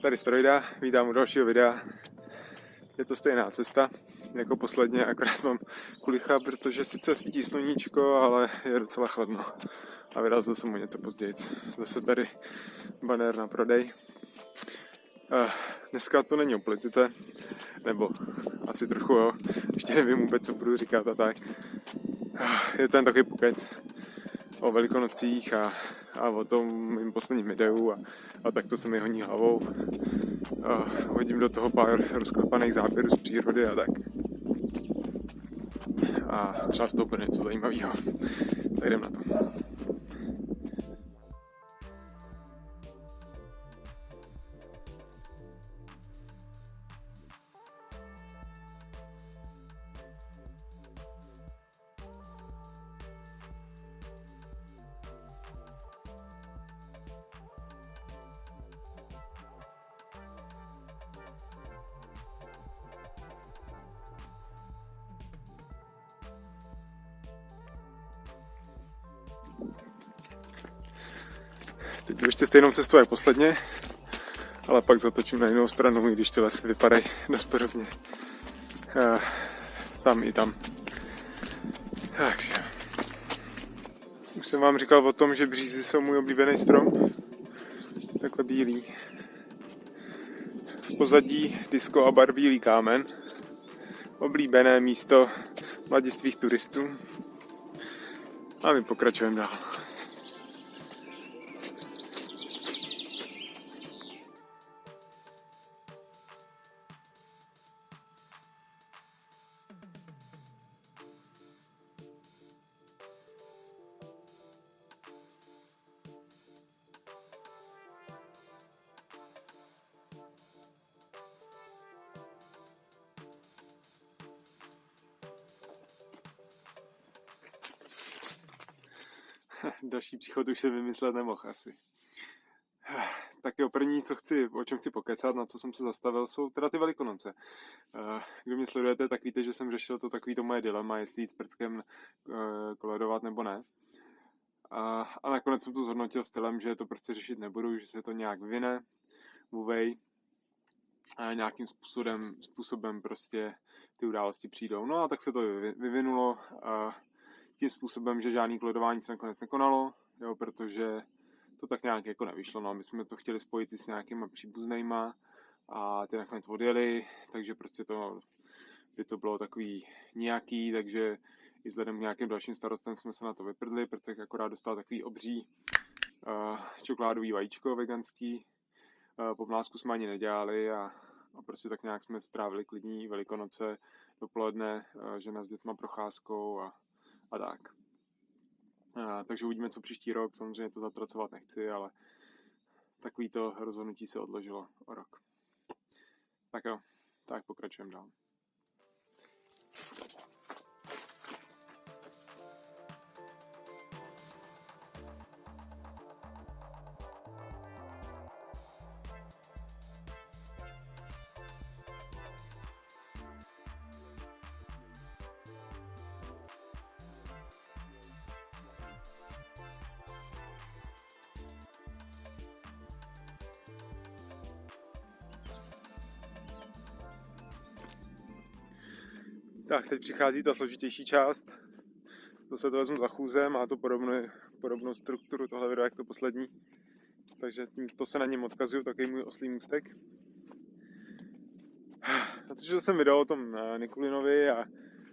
Tady Strojda, vítám u dalšího videa. Je to stejná cesta jako posledně, akorát mám kulicha, protože sice svítí sluníčko, ale je docela chladno. A vyrazil jsem mu něco později. Zase tady banner na prodej. Uh, dneska to není o politice, nebo asi trochu jo, ještě nevím vůbec, co budu říkat a tak. Uh, je to jen takový pokec o velikonocích a, a o tom mým posledním videu a, a tak to se mi honí hlavou. A hodím do toho pár rozklepaných záběrů z přírody a tak. A třeba z toho bude něco zajímavého. Tak jdem na to. Teď ještě stejnou cestou jak posledně, ale pak zatočím na jinou stranu, i když ty lesy vypadají dost podobně. Uh, tam i tam. Takže. Už jsem vám říkal o tom, že břízy jsou můj oblíbený strom. Takhle bílý. V pozadí disco a bar Bílý kámen. Oblíbené místo mladistvých turistů. A my pokračujeme dál. Další příchod už se vymyslet nemohl asi. Tak jo, první, co chci, o čem chci pokecat, na co jsem se zastavil, jsou teda ty velikonoce. Kdo mě sledujete, tak víte, že jsem řešil to takový to moje dilema, jestli jít s prckem koledovat nebo ne. A, a nakonec jsem to zhodnotil stylem, že to prostě řešit nebudu, že se to nějak vyvine, mluvej, a nějakým způsobem, způsobem prostě ty události přijdou. No a tak se to vyvinulo. A tím způsobem, že žádný kledování se nakonec nekonalo, jo, protože to tak nějak jako nevyšlo. No. My jsme to chtěli spojit i s nějakýma příbuznýma a ty nakonec odjeli, takže prostě to by to bylo takový nějaký, takže i vzhledem k nějakým dalším starostem jsme se na to vyprdli, protože akorát dostal takový obří uh, čokoládový vajíčko veganský. Uh, po mlásku jsme ani nedělali a, a prostě tak nějak jsme strávili klidní velikonoce dopoledne, uh, žena s dětma procházkou a a tak. A, takže uvidíme, co příští rok. Samozřejmě to zatracovat nechci, ale takový to rozhodnutí se odložilo o rok. Tak jo, tak pokračujeme dál. Tak, teď přichází ta složitější část. Zase to vezmu za chůze, má to podobnou, podobnou strukturu, tohle video jak to poslední. Takže tím to se na něm odkazuju, takový můj oslý můstek. Protože jsem video o tom eh, Nikulinovi a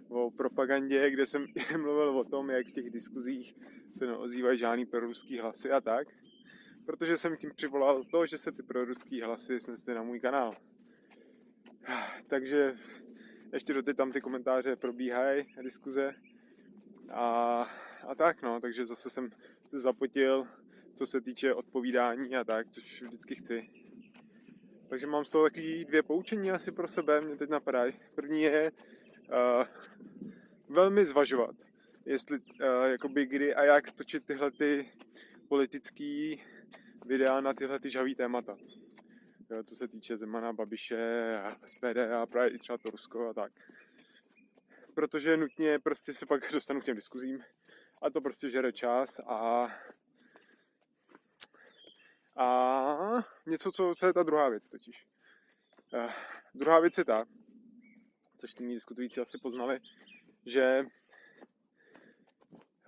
o propagandě, kde jsem mluvil o tom, jak v těch diskuzích se neozývají žádný proruský hlasy a tak. Protože jsem tím přivolal to, že se ty proruský hlasy snesly na můj kanál. Takže ještě doteď tam ty komentáře probíhají, diskuze. A, a tak no, takže zase jsem se zapotil, co se týče odpovídání a tak, což vždycky chci. Takže mám z toho takový dvě poučení asi pro sebe, mě teď napadají. První je uh, velmi zvažovat, jestli, uh, jakoby kdy a jak točit tyhle ty politický videa na tyhle ty žavý témata jo, co se týče Zemana, Babiše, a SPD a právě i třeba to Rusko a tak. Protože nutně prostě se pak dostanu k těm diskuzím a to prostě žere čas a a něco, co, co je ta druhá věc totiž. Uh, druhá věc je ta, což ty mý diskutující asi poznali, že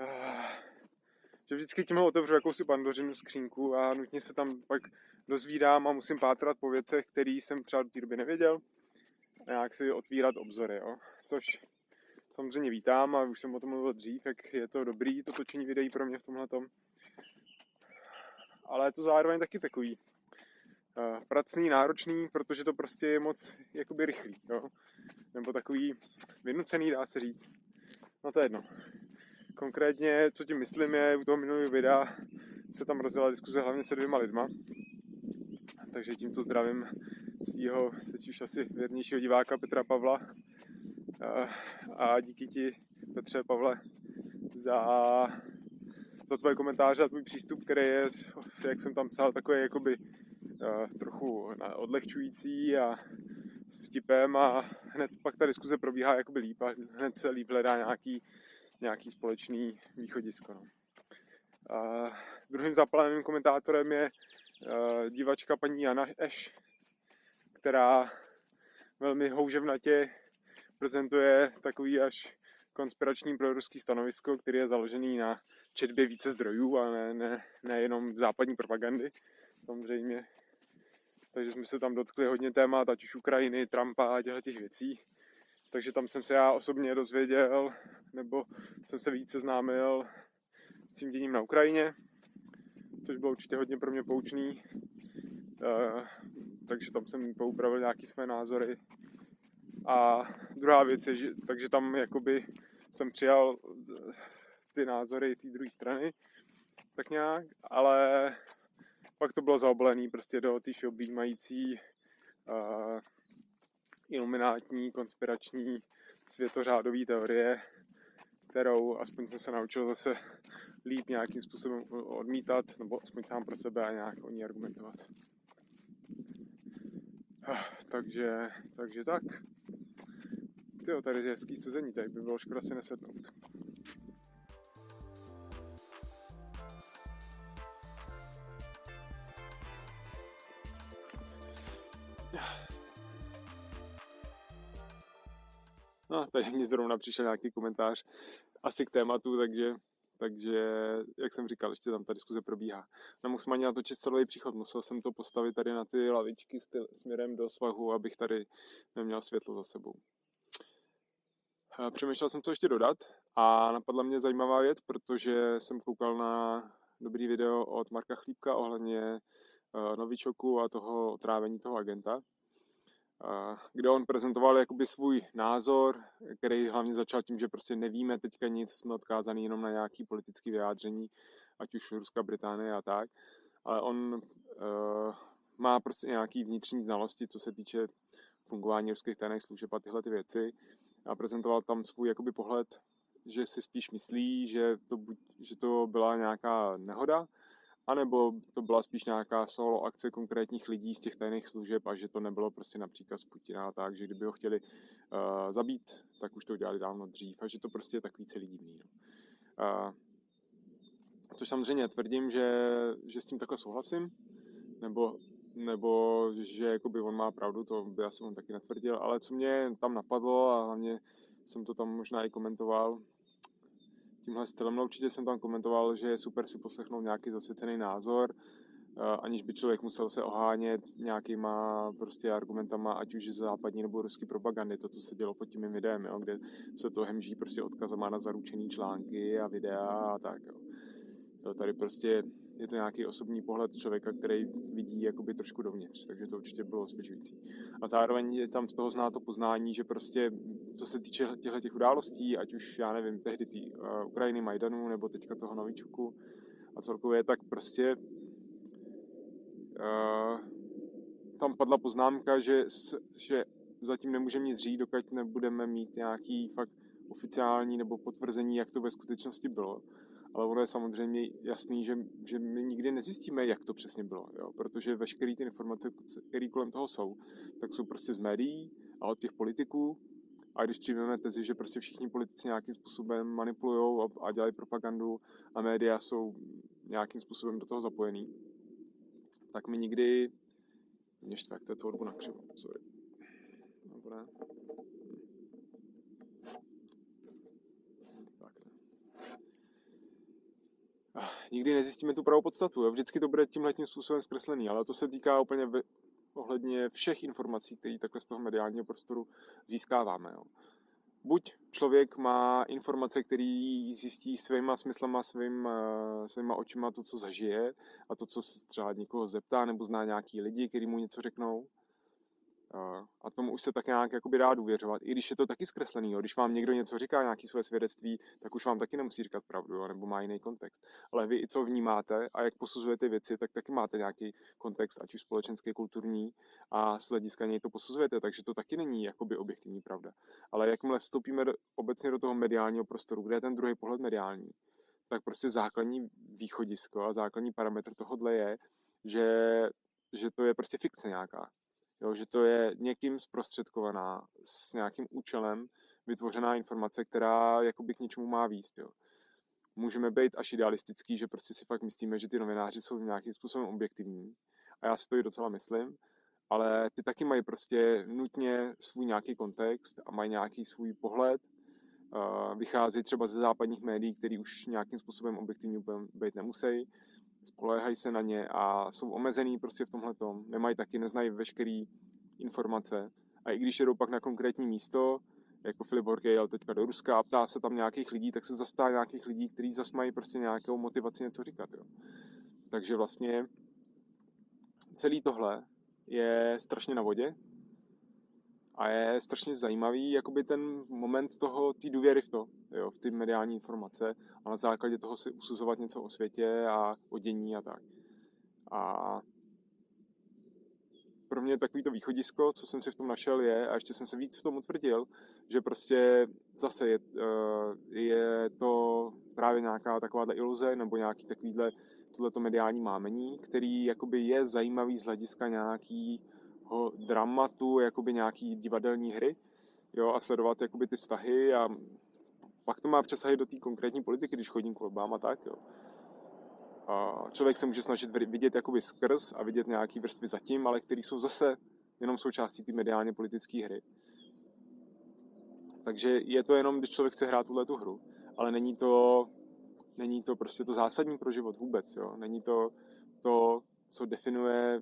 uh, že vždycky tímhle otevřu jakousi pandořinu skřínku a nutně se tam pak dozvídám a musím pátrat po věcech, které jsem třeba do té doby nevěděl a nějak si otvírat obzory, jo. což samozřejmě vítám a už jsem o tom mluvil dřív, jak je to dobrý, to točení videí pro mě v tomhle tom. Ale je to zároveň taky takový uh, pracný, náročný, protože to prostě je moc jakoby rychlý, jo? nebo takový vynucený, dá se říct. No to je jedno. Konkrétně, co tím myslím, je u toho minulého videa se tam rozjela diskuze hlavně se dvěma lidma. Takže tímto zdravím svého, teď už asi věrnějšího diváka Petra Pavla. A díky ti, Petře Pavle, za, za tvoje komentáře a tvůj přístup, který je, jak jsem tam psal, takový jakoby trochu odlehčující a vtipem a hned pak ta diskuze probíhá jakoby líp a hned se líp hledá nějaký nějaký společný východisko. No. A druhým zapaleným komentátorem je uh, divačka paní Jana Eš, která velmi houževnatě prezentuje takový až konspirační proruský stanovisko, který je založený na četbě více zdrojů a ne, ne, ne jenom západní propagandy. Samozřejmě. Takže jsme se tam dotkli hodně témat, ať už Ukrajiny, Trumpa a těch věcí. Takže tam jsem se já osobně dozvěděl, nebo jsem se víc seznámil s tím děním na Ukrajině, což bylo určitě hodně pro mě poučný. Uh, takže tam jsem poupravil nějaké své názory. A druhá věc je, že, takže tam jakoby jsem přijal ty názory té druhé strany, tak nějak, ale pak to bylo zaoblený prostě do ty všeobjímající uh, iluminátní, konspirační, světořádové teorie, kterou aspoň jsem se naučil zase líp nějakým způsobem odmítat, nebo aspoň sám pro sebe a nějak o ní argumentovat. Takže, takže tak. Tyjo, tady je hezký sezení, tady by bylo škoda si nesednout. No, tady mě zrovna přišel nějaký komentář asi k tématu, takže, takže jak jsem říkal, ještě tam ta diskuze probíhá. Nemohl jsem ani natočit stolový příchod, musel jsem to postavit tady na ty lavičky směrem do svahu, abych tady neměl světlo za sebou. Eh, přemýšlel jsem, co ještě dodat a napadla mě zajímavá věc, protože jsem koukal na dobrý video od Marka Chlípka ohledně eh, novičoku a toho otrávení toho agenta kde on prezentoval jakoby svůj názor, který hlavně začal tím, že prostě nevíme teďka nic, jsme odkázaný jenom na nějaký politický vyjádření, ať už Ruska, Británie a tak, ale on uh, má prostě nějaký vnitřní znalosti, co se týče fungování ruských tajných služeb a tyhle ty věci a prezentoval tam svůj jakoby pohled, že si spíš myslí, že to, že to byla nějaká nehoda, anebo to byla spíš nějaká solo akce konkrétních lidí z těch tajných služeb a že to nebylo prostě na příkaz Putina tak, že kdyby ho chtěli uh, zabít, tak už to udělali dávno dřív a že to prostě je takový celý divný. No. Uh, což samozřejmě tvrdím, že, že s tím takhle souhlasím, nebo, nebo že jakoby on má pravdu, to by asi on taky netvrdil, ale co mě tam napadlo a hlavně jsem to tam možná i komentoval, tímhle stylem. No určitě jsem tam komentoval, že je super si poslechnout nějaký zasvěcený názor, eh, aniž by člověk musel se ohánět nějakýma prostě argumentama, ať už západní nebo ruský propagandy, to, co se dělo pod tím videem, jo, kde se to hemží prostě odkazama na zaručený články a videa a tak. Jo. Jo, tady prostě je to nějaký osobní pohled člověka, který vidí jakoby trošku dovnitř, takže to určitě bylo osvědčující. A zároveň je tam z toho zná to poznání, že prostě co se týče těchto těch událostí, ať už já nevím, tehdy té uh, Ukrajiny, Majdanu, nebo teďka toho Novičuku a celkově, tak prostě uh, tam padla poznámka, že, že zatím nemůžeme nic říct, dokud nebudeme mít nějaký fakt oficiální nebo potvrzení, jak to ve skutečnosti bylo ale ono je samozřejmě jasný, že, že my nikdy nezjistíme, jak to přesně bylo, jo? protože veškeré ty informace, které kolem toho jsou, tak jsou prostě z médií a od těch politiků a když přijmeme tezi, že prostě všichni politici nějakým způsobem manipulují a, a dělají propagandu a média jsou nějakým způsobem do toho zapojený, tak my nikdy Mě štve, to je to odbu na křivo. Sorry. Nebo ne? Tak ne. Ah, nikdy nezjistíme tu pravou podstatu. Jo? Vždycky to bude tímhle tím způsobem zkreslený, ale to se týká úplně ve, ohledně všech informací, které takhle z toho mediálního prostoru získáváme. Jo? buď člověk má informace, které zjistí svýma smyslama, svým, eh, svýma očima to, co zažije a to, co se třeba někoho zeptá, nebo zná nějaký lidi, kteří mu něco řeknou, a tomu už se tak nějak jakoby dá důvěřovat. I když je to taky zkreslený, jo. když vám někdo něco říká, nějaký své svědectví, tak už vám taky nemusí říkat pravdu, jo, nebo má jiný kontext. Ale vy i co vnímáte a jak posuzujete věci, tak taky máte nějaký kontext, ať už společenský, kulturní, a z hlediska něj to posuzujete, takže to taky není jakoby objektivní pravda. Ale jakmile vstoupíme do, obecně do toho mediálního prostoru, kde je ten druhý pohled mediální, tak prostě základní východisko a základní parametr tohohle je, že, že to je prostě fikce nějaká. Jo, že to je někým zprostředkovaná s nějakým účelem vytvořená informace, která jakoby k něčemu má výst. Jo. Můžeme být až idealistický, že prostě si fakt myslíme, že ty novináři jsou nějakým způsobem objektivní. A já si to i docela myslím. Ale ty taky mají prostě nutně svůj nějaký kontext a mají nějaký svůj pohled. Vychází třeba ze západních médií, který už nějakým způsobem objektivní být nemusí spoléhají se na ně a jsou omezený prostě v tomhle tom. Nemají taky, neznají veškeré informace. A i když jedou pak na konkrétní místo, jako Filip Horký jel teďka do Ruska a ptá se tam nějakých lidí, tak se zastá nějakých lidí, kteří zase mají prostě nějakou motivaci něco říkat. Jo. Takže vlastně celý tohle je strašně na vodě a je strašně zajímavý jakoby ten moment toho, té důvěry v to, jo, v ty mediální informace a na základě toho si usuzovat něco o světě a o dění a tak. A pro mě takový to východisko, co jsem si v tom našel, je, a ještě jsem se víc v tom utvrdil, že prostě zase je, eh, je to právě nějaká takováhle iluze nebo nějaký takovýhle tohleto mediální mámení, který jakoby je zajímavý z hlediska nějaký dramatu, jakoby nějaký divadelní hry, jo, a sledovat jakoby ty vztahy a pak to má přesahy do té konkrétní politiky, když chodím k volbám a tak, jo. A člověk se může snažit vidět jakoby skrz a vidět nějaký vrstvy zatím, ale které jsou zase jenom součástí té mediálně politické hry. Takže je to jenom, když člověk chce hrát tuhle tu hru, ale není to, není to prostě to zásadní pro život vůbec, jo. Není to to, co definuje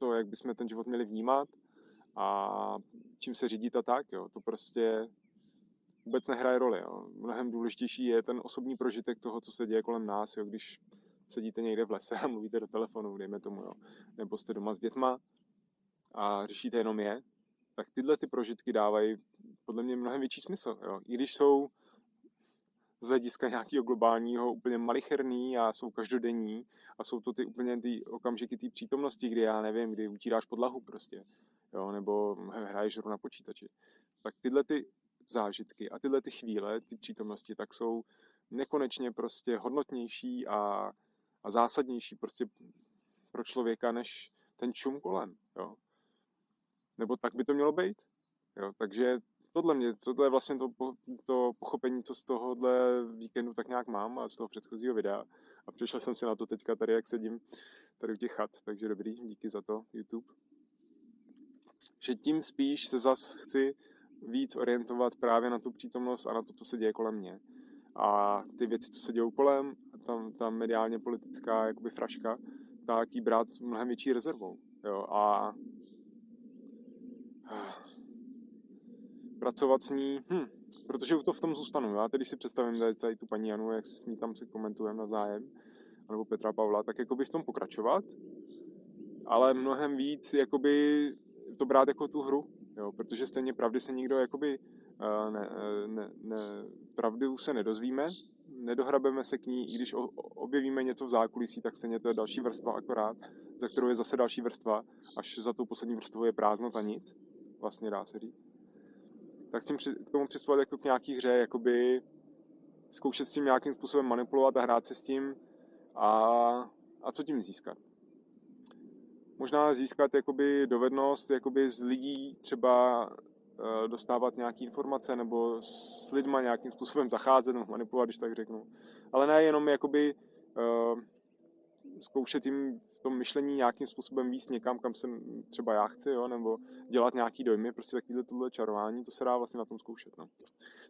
to, jak bychom ten život měli vnímat a čím se řídit a tak, jo. To prostě vůbec nehraje roli, jo. Mnohem důležitější je ten osobní prožitek toho, co se děje kolem nás, jo. Když sedíte někde v lese a mluvíte do telefonu, dejme tomu, jo. Nebo jste doma s dětma a řešíte jenom je, tak tyhle ty prožitky dávají podle mě mnohem větší smysl, jo. I když jsou z hlediska nějakého globálního úplně malicherný a jsou každodenní a jsou to ty úplně ty okamžiky té přítomnosti, kdy já nevím, kdy utíráš podlahu prostě, jo, nebo hraješ hru na počítači. Tak tyhle ty zážitky a tyhle ty chvíle, ty přítomnosti, tak jsou nekonečně prostě hodnotnější a, a zásadnější prostě pro člověka, než ten čum kolem, jo. Nebo tak by to mělo být. Jo, takže tohle mě, tohle je vlastně to, to pochopení, co z tohohle víkendu tak nějak mám a z toho předchozího videa. A přišel jsem si na to teďka tady, jak sedím tady u těch chat, takže dobrý, díky za to, YouTube. Že tím spíš se zas chci víc orientovat právě na tu přítomnost a na to, co se děje kolem mě. A ty věci, co se dějou kolem, tam, tam mediálně politická jakoby fraška, tak ji brát s mnohem větší rezervou. Jo? A pracovat s ní, hm, protože to v tom zůstanu. Já tedy si představím tady, tady tu paní Janu, jak se s ní tam se komentujeme navzájem, nebo Petra Pavla, tak jakoby v tom pokračovat, ale mnohem víc jakoby to brát jako tu hru, jo, protože stejně pravdy se nikdo jakoby eh, ne, eh, ne, ne, pravdu se nedozvíme, nedohrabeme se k ní, i když objevíme něco v zákulisí, tak stejně to je další vrstva akorát, za kterou je zase další vrstva, až za tou poslední vrstvou je prázdnota nic, vlastně dá se říct tak s tím k tomu přistupovat jako k nějaký hře, jakoby zkoušet s tím nějakým způsobem manipulovat a hrát se s tím a, a co tím získat. Možná získat jakoby dovednost jakoby z lidí třeba e, dostávat nějaké informace nebo s lidma nějakým způsobem zacházet nebo manipulovat, když tak řeknu. Ale ne jenom jakoby e, zkoušet jim v tom myšlení nějakým způsobem víc někam, kam jsem třeba já chci, jo, nebo dělat nějaký dojmy, prostě takovýhle tohle čarování, to se dá vlastně na tom zkoušet, no.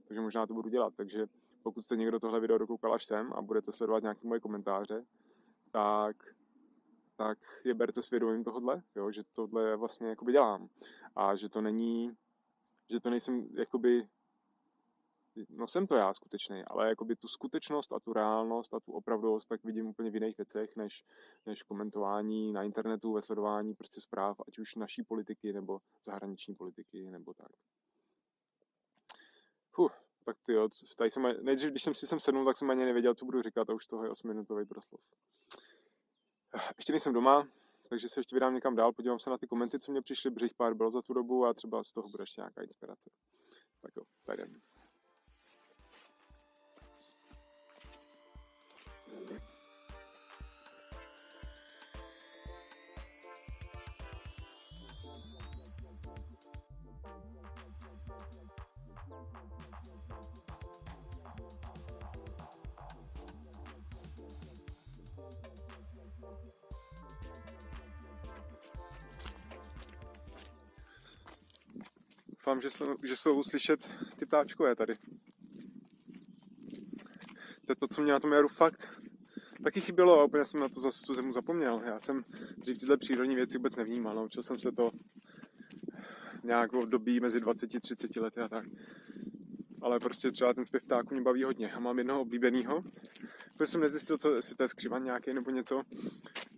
Takže možná to budu dělat, takže pokud jste někdo tohle video dokoukal až sem a budete sledovat nějaké moje komentáře, tak, tak je berte svědomím tohle, jo, že tohle vlastně jakoby dělám a že to není, že to nejsem jakoby no jsem to já skutečný, ale jakoby tu skutečnost a tu reálnost a tu opravdovost tak vidím úplně v jiných věcech, než, než komentování na internetu, ve sledování prostě zpráv, ať už naší politiky, nebo zahraniční politiky, nebo tak. Huh, tak ty jo, tady jsem, nejdřív, když jsem si sem sednul, tak jsem ani nevěděl, co budu říkat a už toho je 8-minutový proslov. Ještě nejsem doma, takže se ještě vydám někam dál, podívám se na ty komenty, co mě přišly, jich pár bylo za tu dobu a třeba z toho bude ještě nějaká inspirace. Tak jo, tak jdem. Doufám, že jsou, že jsou slyšet ty ptáčkové tady. To je to, co mě na tom jaru fakt taky chybělo a úplně jsem na to zase tu zemu zapomněl. Já jsem dřív tyhle přírodní věci vůbec nevnímal. Naučil jsem se to nějak v dobí mezi 20 a 30 lety a tak. Ale prostě třeba ten zpěv ptáků mě baví hodně. A mám jednoho oblíbeného, protože jsem nezjistil, co, jestli to je skřivan nějaký nebo něco,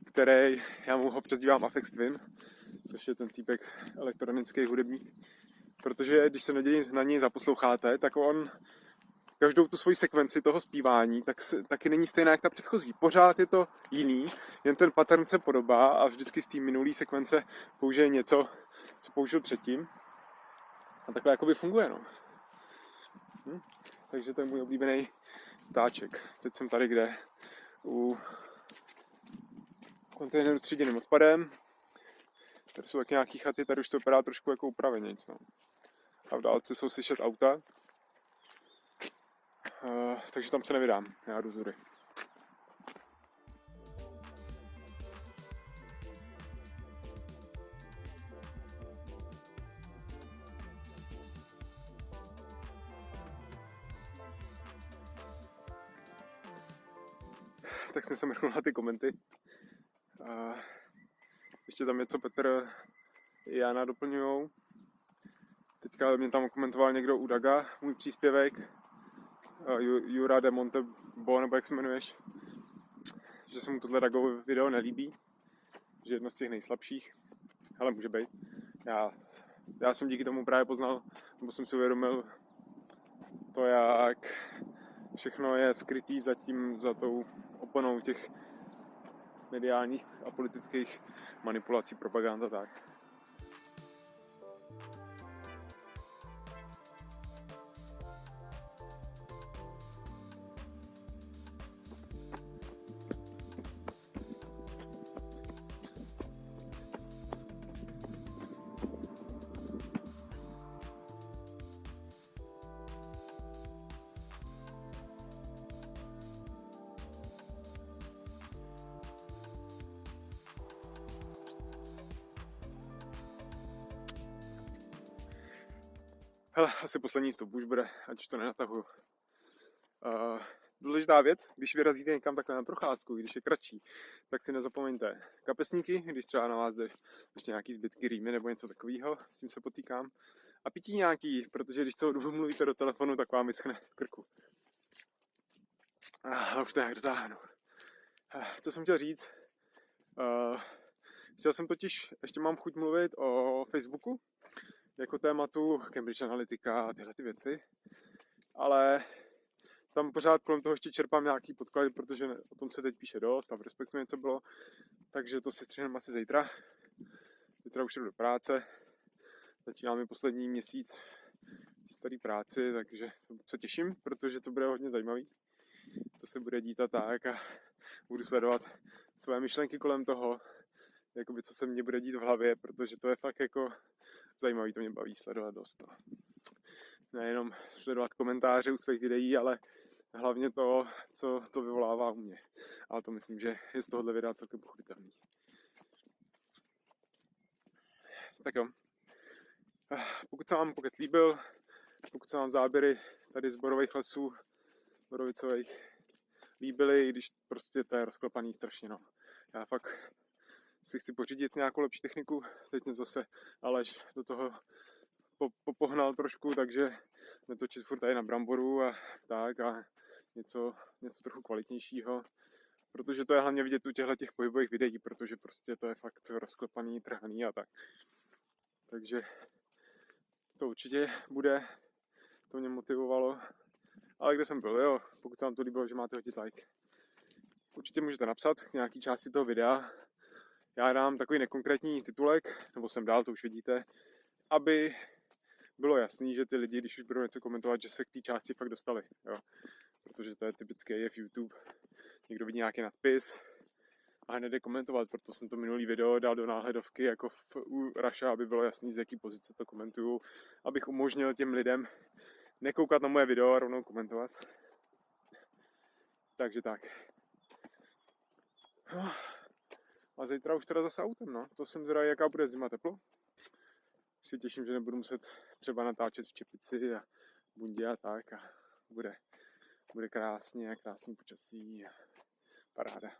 který, já mu ho přezdívám Afex Twin, což je ten týpek elektronický hudebník, protože když se na něj zaposloucháte, tak on každou tu svoji sekvenci toho zpívání, tak se, taky není stejná jak ta předchozí. Pořád je to jiný, jen ten pattern se podobá a vždycky z té minulé sekvence použije něco, co použil předtím. A takhle jakoby funguje, no. Hm? Takže to je můj oblíbený ptáček. Teď jsem tady kde? U kontejneru s odpadem. Tady jsou taky nějaký chaty, tady už to vypadá trošku jako upraveně, no a v dálce jsou slyšet auta. Uh, takže tam se nevydám, já jdu zury. tak jsem se mrknul na ty komenty. Uh, ještě tam něco Petr Jana doplňujou. Teďka mě tam komentoval někdo u Daga, můj příspěvek, Jura de Montebo, nebo jak se jmenuješ, že se mu tohle Dagovo video nelíbí, že jedno z těch nejslabších, ale může být. Já, já jsem díky tomu právě poznal, nebo jsem si uvědomil to, jak všechno je skrytý za tím, za tou oponou těch mediálních a politických manipulací, propaganda tak. Hele, asi poslední stop už bude, ať to nenatahuju. Uh, důležitá věc, když vyrazíte někam takhle na procházku, když je kratší, tak si nezapomeňte kapesníky, když třeba na vás jde ještě nějaký zbytky rýmy nebo něco takového, s tím se potýkám. A pití nějaký, protože když celou dobu mluvíte do telefonu, tak vám vyschne v krku. Uh, už to nějak dotáhnu. Uh, co jsem chtěl říct? Uh, chtěl jsem totiž, ještě mám chuť mluvit o Facebooku, jako tématu Cambridge Analytica a tyhle ty věci. Ale tam pořád kolem toho ještě čerpám nějaký podklady, protože o tom se teď píše dost a v respektu něco bylo, takže to si střihneme asi zítra. Zítra už jdu do práce, začíná mi poslední měsíc v staré práci, takže se těším, protože to bude hodně zajímavý, co se bude dít a tak a budu sledovat své myšlenky kolem toho, jakoby co se mně bude dít v hlavě, protože to je fakt jako zajímavý, to mě baví sledovat dost. No. Nejenom sledovat komentáře u svých videí, ale hlavně to, co to vyvolává u mě. Ale to myslím, že je z tohohle videa celkem pochopitelný. Tak jo. Pokud se vám pokud líbil, pokud se vám záběry tady z borových lesů, borovicových, líbily, i když prostě to je rozklepaný strašně, no. Já fakt si chci pořídit nějakou lepší techniku, teď mě zase Aleš do toho popohnal trošku, takže netočit furt tady na bramboru a tak a něco, něco trochu kvalitnějšího, protože to je hlavně vidět u těchto těch pohybových videí, protože prostě to je fakt rozklepaný, trhaný a tak. Takže to určitě bude, to mě motivovalo. Ale kde jsem byl, jo, pokud se vám to líbilo, že máte hodit like. Určitě můžete napsat k nějaký části toho videa. Já dám takový nekonkrétní titulek, nebo jsem dál, to už vidíte, aby bylo jasný, že ty lidi, když už budou něco komentovat, že se k té části fakt dostali. Jo. Protože to je typické je v YouTube. Někdo vidí nějaký nadpis a hned je komentovat, proto jsem to minulý video dal do náhledovky jako v, u Raša, aby bylo jasný, z jaký pozice to komentuju, abych umožnil těm lidem nekoukat na moje video a rovnou komentovat. Takže tak. A zítra už teda zase autem, no. To jsem zvědavý, jaká bude zima teplo. Se těším, že nebudu muset třeba natáčet v Čepici a bundě a tak. A bude, bude krásně krásný počasí a paráda.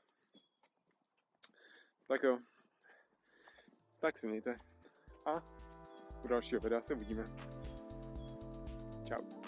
Tak jo. Tak si mějte. A u dalšího videa se uvidíme. Čau.